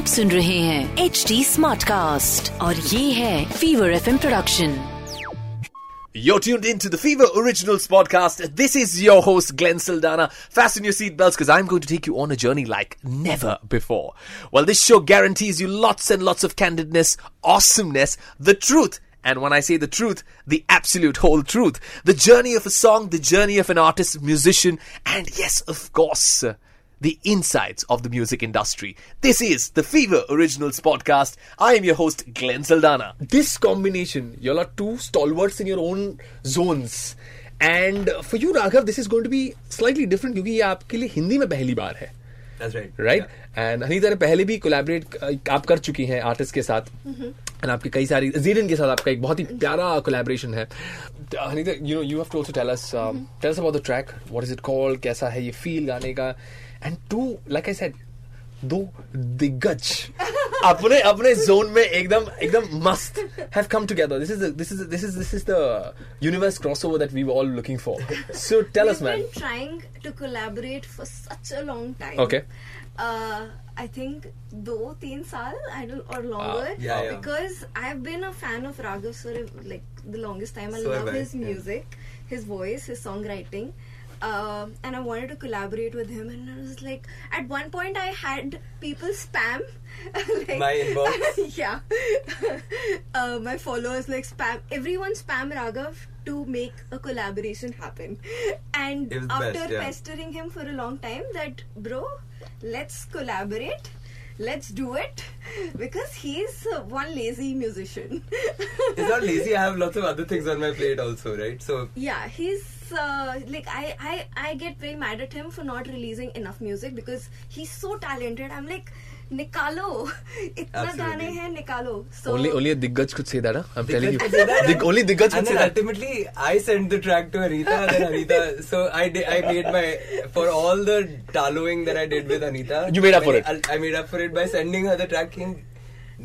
आप सुन रहे हैं एच डी स्मार्ट कास्ट और ये है Fever F production You're tuned in to the Fever Originals podcast. This is your host, Glenn Saldana. Fasten your seatbelts because I'm going to take you on a journey like never before. Well, this show guarantees you lots and lots of candidness, awesomeness, the truth. And when I say the truth, the absolute whole truth. The journey of a song, the journey of an artist, musician, and yes, of course, the insides of the music industry. This is the Fever Originals podcast. I am your host, Glenn Saldana. This combination, you all are two stalwarts in your own zones. And for you, Raghav, this is going to be slightly different क्योंकि ये आपके लिए हिंदी में पहली बार है That's right. Right and Anita ने पहले भी कोलैबोरेट आप कर चुकी हैं आर्टिस्ट के साथ एंड आपके कई सारी जीरन के साथ आपका एक बहुत ही प्यारा कोलैबोरेशन है Anita you know you have to also tell us tell us about the track what is it called कैसा है ये फील गाने का and to like I said दो दिग्गज अपने अपने जोन में एकदम एकदम मस्त have come together this is this is this is this is the universe crossover that we were all looking for so tell us man been trying to collaborate for such a long time. Okay. Uh, I think दो तीन साल I don't or longer. uh, yeah, yeah. Because I've been a fan of Raghav for like the longest time. I So love I, his music, yeah. his voice, his songwriting. Uh, and I wanted to collaborate with him, and I was like, at one point, I had people spam like, My inbox? yeah, uh, my followers like spam everyone spam Raghav to make a collaboration happen, and It was the after best, yeah. pestering him for a long time, that bro, let's collaborate. Let's do it because he's uh, one lazy musician. It's not lazy. I have lots of other things on my plate also, right? So yeah, he's uh, like I, I I get very mad at him for not releasing enough music because he's so talented. I'm like, निकालो इतना Absolutely. गाने हैं निकालो. So Only only a Diggaj could say that. Huh? I'm telling you. Diggaj could say that, Dig, and- only Diggaj could and say then that. ultimately, I sent the track to Anita, then Anita. So I did. I made my for all the tallowing that I did with Anita. You made up for I- it. I made up for it by sending her the track. King,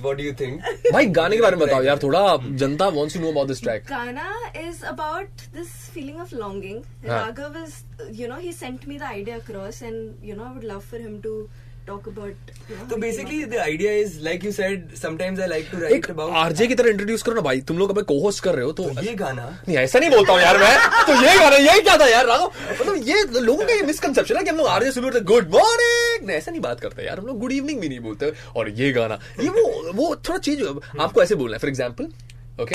What do you think? भाई गाने के बारे में बताओ यार थोड़ा जनता wants to know about this track. Gana is about this feeling of longing. हाँ. Raghav is, you know, he sent me the idea across, and you know, I would love for him to talk about. You know, So basically, the idea is like you said. Sometimes I like to write एक about RJ की तरह introduce करो ना भाई तुम लोग अब को कर रहे हो तो तो ये गाना नहीं ऐसा नहीं बोलता हूँ यार मैं तो ये गाना यही क्या था यार राघव मतलब ये लोगों का ये मिसकंसेप्शन है कि हम लोग आरजे सुन गुड मॉर्निंग ऐसा नहीं बात करते यार हम लोग गुड इवनिंग भी नहीं बोलते। और ये गाना ये वो वो थोड़ा चीज़ आपको ऐसे बोलना है। फॉर एग्ज़ाम्पल ओके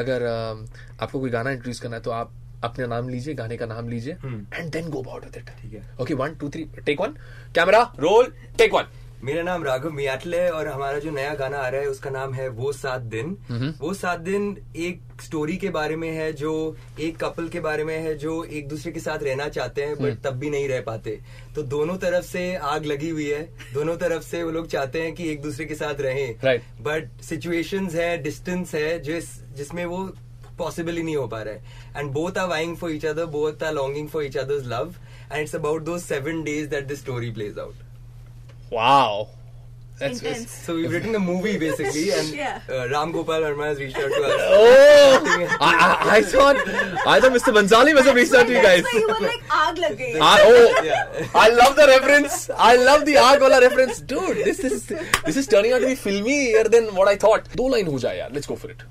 अगर uh, आपको कोई गाना इंट्रोड्यूस करना है तो आप अपने नाम लीजिए गाने का नाम लीजिए and then go about with it ठीक है। Okay one two three take one camera roll take one मेरा नाम राघव मियाटले है और हमारा जो नया गाना आ रहा है उसका नाम है वो सात दिन। वो सात दिन एक स्टोरी के बारे में है जो एक कपल के बारे में है जो एक दूसरे के साथ रहना चाहते हैं बट तब भी नहीं रह पाते। तो दोनों तरफ़ से आग लगी हुई है। दोनों तरफ़ से वो लोग चाहते हैं कि एक दूसरे के साथ रहें. बट सिचुएशंस है डिस्टेंस है जिस जिसमें वो पॉसिबल ही नहीं हो पा रहा है। And both are vying for each other both are longing for each others love and it's about those seven days that the story plays out wow Intense. So we've written a movie basically, and Yeah. uh, Ram Gopal Verma has reached out to us. Oh, I, I, I thought I thought Mr. Bansali must have reached out to you guys. So you were like आग लग गई. Ah, oh, Yeah. I love the reference. I love the आग वाला reference, dude. This is this is turning out to be filmier than what I thought. दो line हो जाए यार. Let's go for it.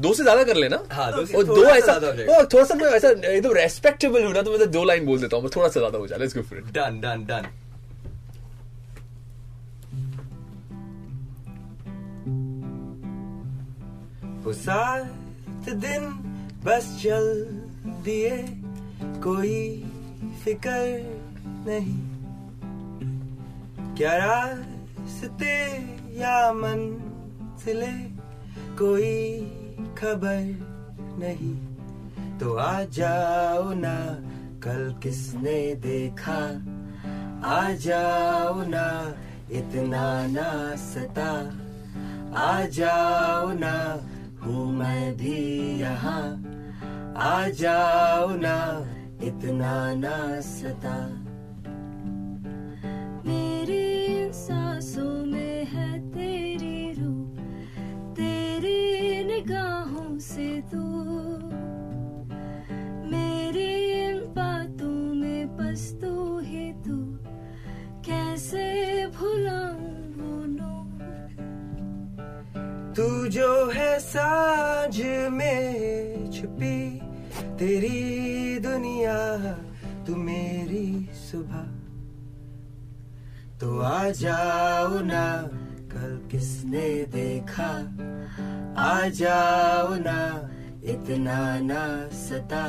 दो से ज़्यादा कर लेना हाँ, दो से दो ऐसा हो थोड़ा सा मैं ऐसा एकदम रेस्पेक्टेबल हूँ ना तो मैं तो दो लाइन बोल देता हूँ थोड़ा सा ज़्यादा हो जाए let's go for it Done, done, done. सात दिन बस चल दिए, कोई फिकर नहीं। क्या रास्ते या मंजिले, कोई खबर नहीं। तो आ जाओ ना, कल किसने देखा? आ जाओ ना, इतना ना सता आ जाओ ना हूँ मैं भी यहाँ। आ जाओ ना, इतना ना सता मेरी सांसों में है तेरी रूह, तेरी निगाहों से तू जो है साँझ में छुपी तेरी दुनिया, तू मेरी सुबह। तो आ जाओ ना, कल किसने देखा? आ जाओ ना, इतना ना सता।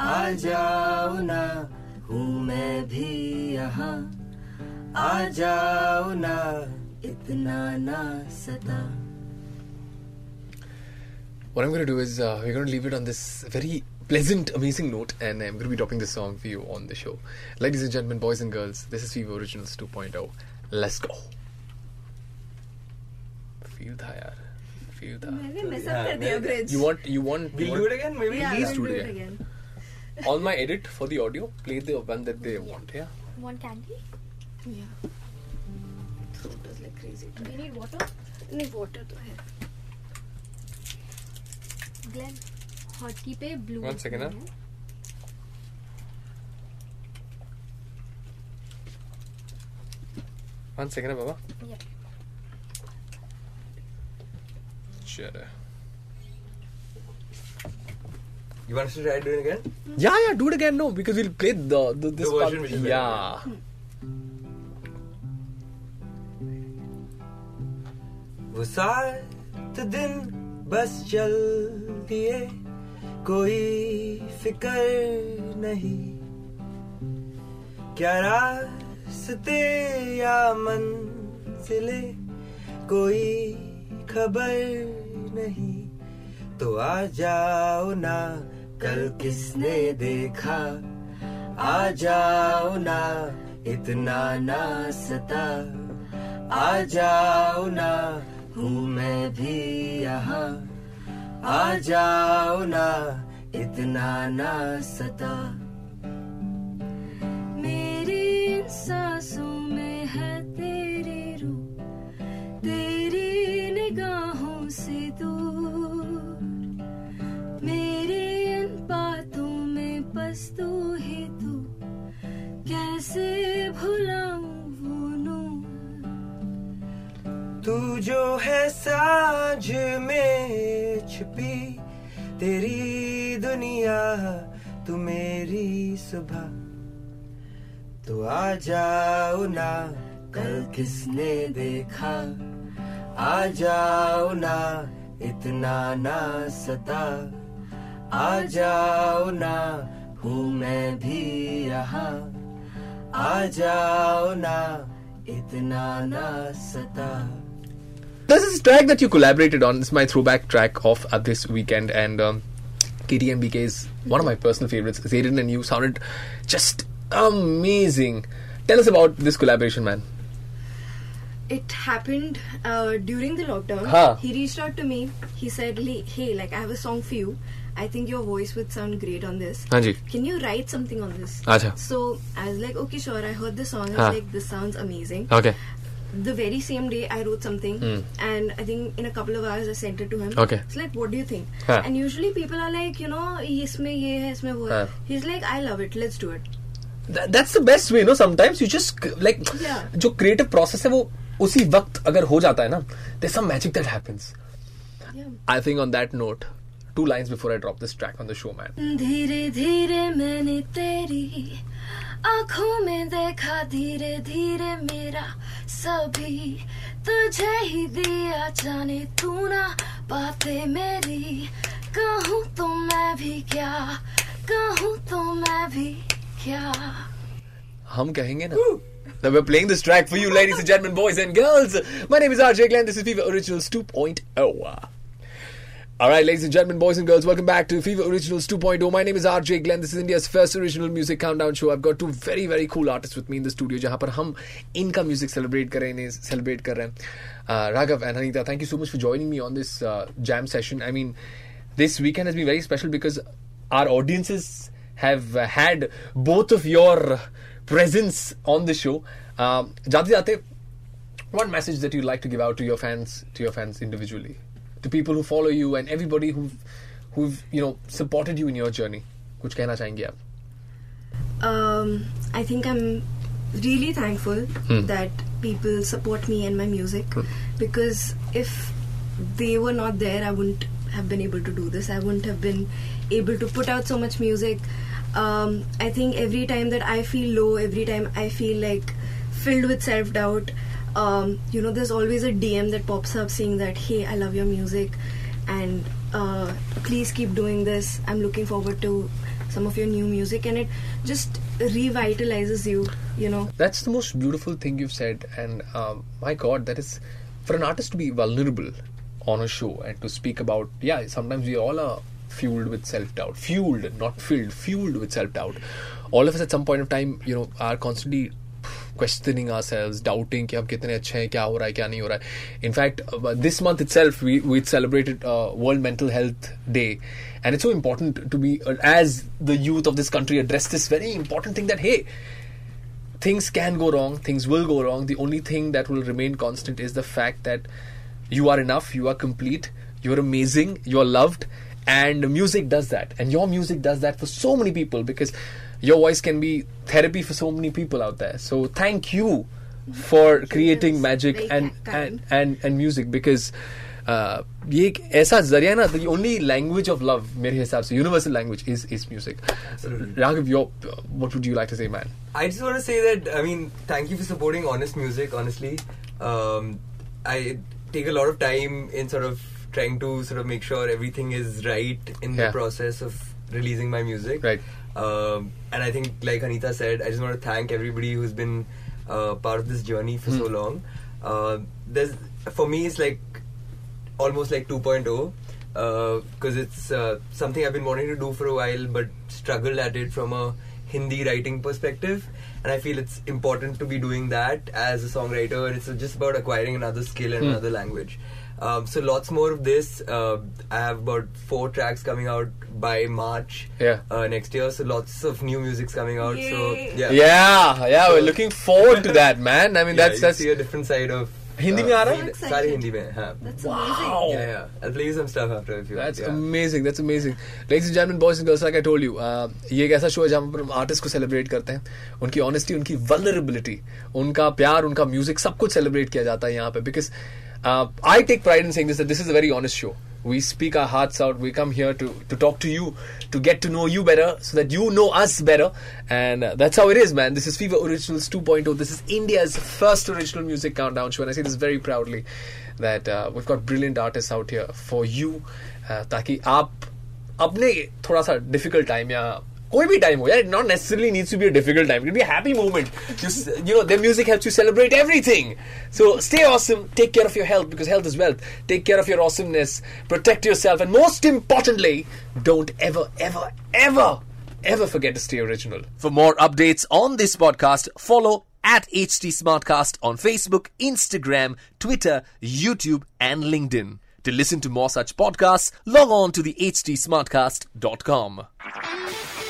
आ जाओ ना, हूँ मैं भी यहाँ। आ जाओ ना, इतना ना सता। What I'm going to do is uh, we're going to leave it on this very pleasant, amazing note, and I'm going to be dropping this song for you on the show. Ladies and gentlemen, boys and girls, this is Fever Originals 2.0. Let's go. Feel था यार feel था मैंने mess हाँ, up कर दिया मैं- bridge. you want you want you We'll want, do it again, maybe. Yeah, please we'll do do it it again. again. on my edit for the audio play the one that they want yeah Want candy? Yeah. Throat is like crazy. Do you need water? नहीं water तो है. Glenn, hotkey पे blue. One second, button huh? है. one बाबा चलो You want us to try doing it again? yeah yeah do it again no because we'll play the, the this The version better. yeah वो सात दिन बस चल दिए कोई फिकर नहीं। क्या रास्ते या मंजिले, कोई खबर नहीं। तो आ जाओ ना, कल किसने देखा? आ जाओ ना, इतना ना सता आ जाओ ना, हूँ मैं भी यहाँ। आ जाओ ना, इतना ना सता। मेरी सांसों में है तेरी रूह, तेरी निगाहों से दूर। मेरी इन बातों में बस तू ही तू, कैसे भुलाऊं वो नूर? तू जो है में छुपी तेरी दुनिया, तू मेरी सुबह। तो आ जाओ ना, कल किसने देखा? आ जाओ ना, इतना ना सता। आ जाओ ना, हूँ मैं भी यहाँ। आ जाओ ना, इतना ना सता। This is a track that you collaborated on. Is my throwback track of uh, this weekend, and um, KTMBK is one of my personal favorites. Zayden and you sounded just amazing. Tell us about this collaboration, man. it happened uh, during the lockdown. Huh. He reached out to me. He said, "Hey, like I have a song for you. I think your voice would sound great on this. Hanji. Can you write something on this?" Acha. So I was like, "Okay, sure." I heard the song. I was like, "This sounds amazing." Okay. The very same day, I wrote something, Hmm. and I think in a couple of hours, I sent it to him. Okay. It's like, "What do you think?" Huh. And usually people are like, you know, इसमें ये है, इसमें वो है. He's like, "I love it. Let's do it." That, that's the best way, no? Sometimes you just like Yeah. जो creative process है वो उसी वक्त अगर हो जाता है ना there's some magic that happens. Yeah. I think on that note, two lines before I drop this track on the show, man. धीरे धीरे मैंने तेरी आँखों में देखा धीरे धीरे मेरा सभी तुझे ही दिया जाने तू ना बातें मेरी कहूँ तो मैं भी क्या कहूँ तो मैं भी क्या हम कहेंगे ना Now we're playing this track for you, ladies and gentlemen, boys and girls. My name is RJ Glenn. This is Viva Originals 2.0. All right, ladies and gentlemen, boys and girls, welcome back to Fever Originals 2.0. My name is RJ Glenn. This is India's first original music countdown show. I've got two very, very cool artists with me in the studio, जहाँ पर हम इनका music celebrate कर रहे हैं, celebrate कर रहे हैं. Uh, Raghav and Anita, thank you so much for joining me on this uh, jam session. I mean, this weekend has been very special because our audiences have uh, had both of your presence on the show. Um, जाते जाते one message that you'd like to give out to your fans, to your fans individually, to people who follow you and everybody who've, who've you know supported you in your journey. कुछ कहना चाहेंगे आप? um, I think I'm really thankful Hmm. that people support me and my music because if they were not there, I wouldn't have been able to do this. I wouldn't have been able to put out so much music. Um, I think every time that I feel low, every time I feel like filled with self doubt, um, you know, there's always a DM that pops up saying that, hey, I love your music and uh, please keep doing this. I'm looking forward to some of your new music, and it just revitalizes you, you know. That's the most beautiful thing you've said, and um, my God, that is for an artist to be vulnerable on a show and to speak about. Yeah, sometimes we all are fueled with self doubt, fueled, not filled, fueled with self doubt. All of us at some point of time, you know, are constantly questioning ourselves, doubting कि हम कितने अच्छे हैं, क्या हो रहा है, क्या नहीं हो रहा है. In fact, uh, this month itself, we we celebrated uh, World Mental Health Day, and it's so important to be uh, as the youth of this country address this very important thing that hey, things can go wrong, things will go wrong. The only thing that will remain constant is the fact that you are enough, you are complete, you're amazing, you're loved, and music does that. And your music does that for so many people because your voice can be therapy for so many people out there. So thank you for creating magic Very and, kind. and and and music because uh, ये एक ऐसा जरिया ना the only language of love मेरे हिसाब से universal language is is music. Raghav, your, what would you like to say, man? I just want to say that I mean, thank you for supporting honest music. Honestly, um, I take a lot of time in sort of trying to sort of make sure everything is right in Yeah. the process of releasing my music. Right. Um, and I think, like Anita said, I just want to thank everybody who's been uh, part of this journey for so long. Uh, there's for me, it's like almost like 2.0 because it's uh, something I've been wanting to do for a while, but struggled at it from a Hindi writing perspective. And I feel it's important to be doing that as a songwriter. It's just about acquiring another skill and another language. Um, so lots more of this. Uh, I have about four tracks coming out by March Yeah. uh, next year. So lots of new music's coming out. Yay. So yeah, Yeah, yeah, we're looking forward to that, man. I mean, Yeah, that's that's see a different side of. Hindi में आ रहा है? सारे- I'm सारे excited. Hindi में हाँ. That's wow. amazing. Yeah, yeah. I'll play you some stuff after if you That's. Yeah. amazing. That's amazing. Ladies and gentlemen, boys and girls, like I told you, uh, ये एक ऐसा show है जहाँ पर हम artist को celebrate करते हैं उनकी ऑनेस्टी उनकी वल्नरेबिलिटी उनका प्यार उनका म्यूज़िक सब कुछ सेलिब्रेट किया जाता है यहाँ पे because I take pride in saying this this is a very honest show we speak our hearts out we come here to to talk to you to get to know you better so that you know us better and uh, that's how it is man this is fever originals 2.0 this is india's first original music countdown show and i say this very proudly that uh, we've got brilliant artists out here for you uh, ताकि आप अपने थोड़ा सा difficult time या कोई भी time हो यार not necessarily needs to be a difficult time it be happy moment you know there music helps you celebrate everything so stay awesome take care of your health because health is wealth take care of your awesomeness protect yourself and most importantly don't ever ever ever ever forget to stay original. For more updates on this podcast, follow at HT Smartcast on Facebook, Instagram, Twitter, YouTube, and LinkedIn. To listen to more such podcasts, log on to the htsmartcast.com.